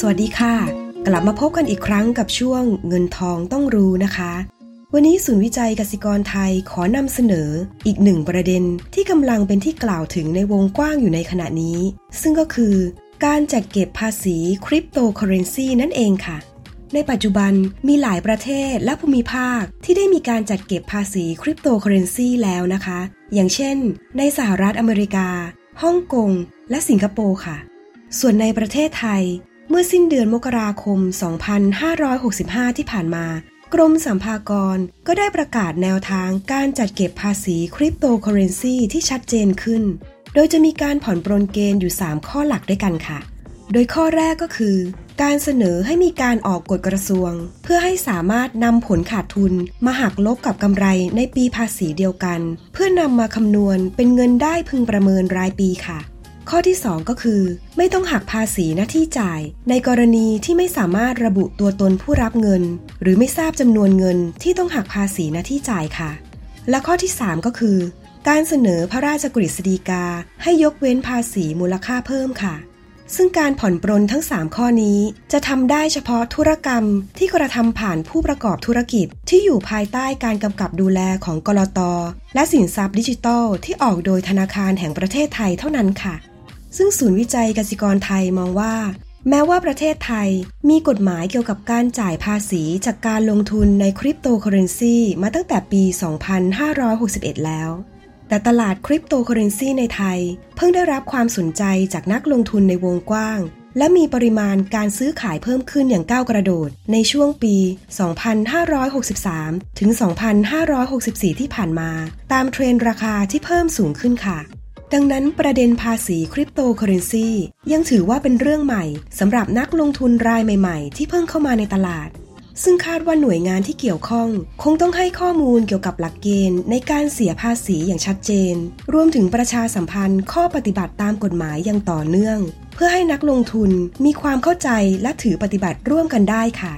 สวัสดีค่ะ กลับมาพบกันอีกครั้งกับช่วงเงินทองต้องรู้นะคะ วันนี้ศูนย์วิจัยกสิกรไทยขอนำเสนออีกหนึ่งประเด็นที่กำลังเป็นที่กล่าวถึงในวงกว้างอยู่ในขณะนี้ ซึ่งก็คือ การจัดเก็บภาษีคริปโตเคอเรนซีนั่นเองค่ะ ในปัจจุบันมีหลายประเทศและภูมิภาคที่ได้มีการจัดเก็บภาษีคริปโตเคอเรนซีแล้วนะคะ อย่างเช่น ในสหรัฐอเมริกาฮ่องกงและสิงคโปร์ค่ะส่วนในประเทศไทย เมื่อสิ้นเดือนมกราคม 2565 ที่ผ่านมา กรมสัมภากรก็ได้ประกาศแนวทางการจัดเก็บภาษีคริปโตเคอเรนซีที่ชัดเจนขึ้น โดยจะมีการผ่อนปรนเกณฑ์อยู่ 3 ข้อหลักด้วยกันค่ะ โดยข้อแรกก็คือ การเสนอให้มีการออกกฎกระทรวง เพื่อให้สามารถนำผลขาดทุนมาหักลบกับกำไรในปีภาษีเดียวกัน เพื่อนำมาคำนวณเป็นเงินได้พึงประเมินรายปีค่ะ ข้อที่ 2 ก็คือ ไม่ต้องหักภาษีหน้าที่จ่าย ในกรณีที่ไม่สามารถระบุตัวตนผู้รับเงิน หรือไม่ทราบจำนวนเงินที่ต้องหักภาษีหน้าที่จ่ายค่ะ และข้อที่ 3 ก็คือ การเสนอพระราชกฤษฎีกา ให้ยกเว้นภาษีมูลค่าเพิ่มค่ะซึ่งการผ่อนปรนทั้ง 3 ข้อนี้ จะทำได้เฉพาะธุรกรรมที่กระทำผ่านผู้ประกอบธุรกิจ ที่อยู่ภายใต้การกำกับดูแลของกลตและสินทรัพย์ดิจิทัลที่ออกโดยธนาคารแห่งประเทศไทยเท่านั้นค่ะ ซึ่งศูนย์วิจัยกสิกรไทยมองว่า แม้ว่าประเทศไทยมีกฎหมายเกี่ยวกับการจ่ายภาษีจากการลงทุนในคริปโตเคอเรนซีมาตั้งแต่ปี 2561 แล้ว แต่ตลาดคริปโตเคอเรนซีในไทย เพิ่งได้รับความสนใจจากนักลงทุนในวงกว้าง และมีปริมาณการซื้อขายเพิ่มขึ้นอย่างก้าวกระโดด ในช่วงปี 2563 ถึง 2564 ที่ผ่านมา ตามเทรนด์ราคาที่เพิ่มสูงขึ้นค่ะ ดังนั้นประเด็นภาษีคริปโตเคอเรนซียังถือว่าเป็นเรื่องใหม่สำหรับนักลงทุนรายใหม่ๆ ที่เพิ่งเข้ามาในตลาด ซึ่งคาดว่าหน่วยงานที่เกี่ยวข้อง คงต้องให้ข้อมูลเกี่ยวกับหลักเกณฑ์ ในการเสียภาษีอย่างชัดเจน รวมถึงประชาสัมพันธ์ข้อปฏิบัติตามกฎหมายอย่างต่อเนื่อง เพื่อให้นักลงทุนมีความเข้าใจและถือปฏิบัติร่วมกันได้ค่ะ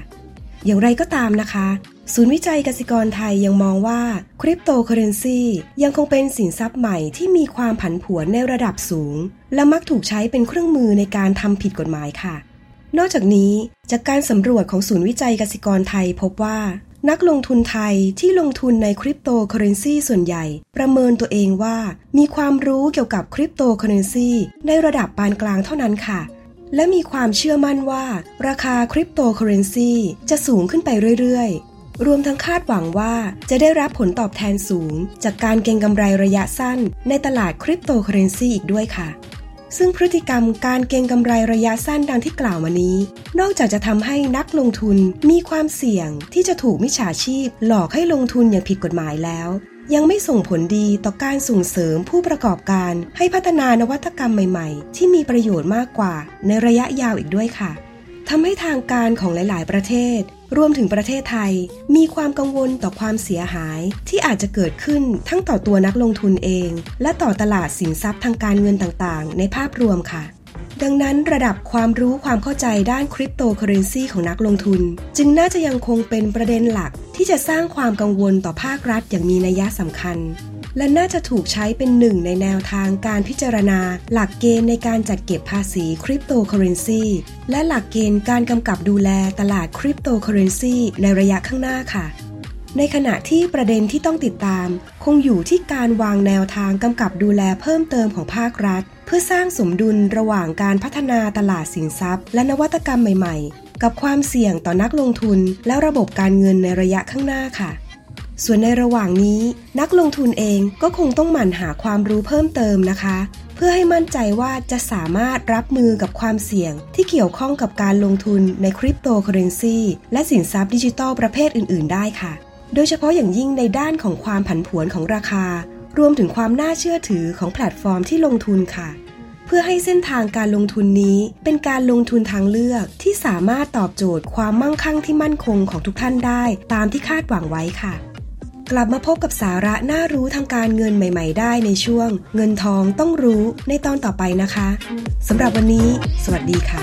อย่างไรก็ตามนะคะ ศูนย์วิจัยกสิกรไทยยังมองว่าคริปโตเคอเรนซียังคงเป็นสินทรัพย์ใหม่ที่มีความผันผวนในระดับสูง และมักถูกใช้เป็นเครื่องมือในการทำผิดกฎหมายค่ะ นอกจากนี้จากการสำรวจของศูนย์วิจัยกสิกรไทยพบว่า นักลงทุนไทยที่ลงทุนในคริปโตเคอเรนซีส่วนใหญ่ ประเมินตัวเองว่า มีความรู้เกี่ยวกับคริปโตเคอเรนซีในระดับปานกลางเท่านั้นค่ะและมีความเชื่อมั่นว่า ราคาคริปโตเคอเรนซีจะสูงขึ้นไปเรื่อย รวมทั้งคาดหวังว่าจะได้รับผลตอบแทนสูง จากการเก็งกำไรระยะสั้น ในตลาดคริปโตเคอเรนซีอีกด้วยค่ะ ซึ่งพฤติกรรมการเก็งกำไรระยะสั้นดังที่กล่าวมานี้ นอกจากจะทำให้นักลงทุนมีความเสี่ยงที่จะถูกมิจฉาชีพ หลอกให้ลงทุนอย่างผิดกฎหมายแล้วยังไม่ส่งผลดีต่อการส่งเสริมผู้ประกอบการ ให้พัฒนานวัตกรรมใหม่ ๆ ที่มีประโยชน์มากกว่าในระยะยาวอีกด้วยค่ะ ทำให้ทางการของหลาย ๆ ประเทศ รวมถึงประเทศไทย มีความกังวลต่อความเสียหายที่อาจจะเกิดขึ้นทั้งต่อตัวนักลงทุนเอง และต่อตลาดสินทรัพย์ทางการเงินต่าง ๆ ในภาพรวมค่ะ ดังนั้นระดับความรู้ความเข้าใจด้านคริปโตเคอเรนซีของนักลงทุน จึงน่าจะยังคงเป็นประเด็นหลักที่จะสร้างความกังวลต่อภาครัฐอย่างมีนัยสำคัญ และน่าจะถูกใช้เป็นหนึ่งในแนวทางการพิจารณา หลักเกณฑ์ในการจัดเก็บภาษีคริปโตเคอเรนซีและหลักเกณฑ์การกำกับดูแลตลาดคริปโตเคอเรนซีในระยะข้างหน้าค่ะ ในขณะที่ประเด็นที่ต้องติดตาม คงอยู่ที่การวางแนวทางกำกับดูแลเพิ่มเติมของภาครัฐ เพื่อสร้างสมดุลระหว่างการพัฒนาตลาดสินทรัพย์ และนวัตกรรมใหม่ ๆ กับความเสี่ยงต่อนักลงทุน และระบบการเงินในระยะข้างหน้าค่ะ ส่วนในระหว่างนี้นักลงทุนเองก็คงต้องหมั่นหาความรู้เพิ่มเติมนะคะ เพื่อให้มั่นใจว่าจะสามารถรับมือกับความเสี่ยง ที่เกี่ยวข้องกับการลงทุนในคริปโตเคอเรนซีและสินทรัพย์ดิจิทัลประเภทอื่น ๆ ได้ค่ะ โดยเฉพาะอย่างยิ่งในด้านของความผันผวนของราคา รวมถึงความน่าเชื่อถือของแพลตฟอร์มที่ลงทุนค่ะ เพื่อให้เส้นทางการลงทุนนี้เป็นการลงทุนทางเลือกที่สามารถตอบโจทย์ความมั่งคั่งที่มั่นคงของทุกท่านได้ ตามที่คาดหวังไว้ค่ะ กลับมาพบกับสาระน่ารู้ทางการเงินใหม่ ๆ ได้ในช่วง เงินทองต้องรู้ในตอนต่อไปนะคะสำหรับวันนี้ สวัสดีค่ะ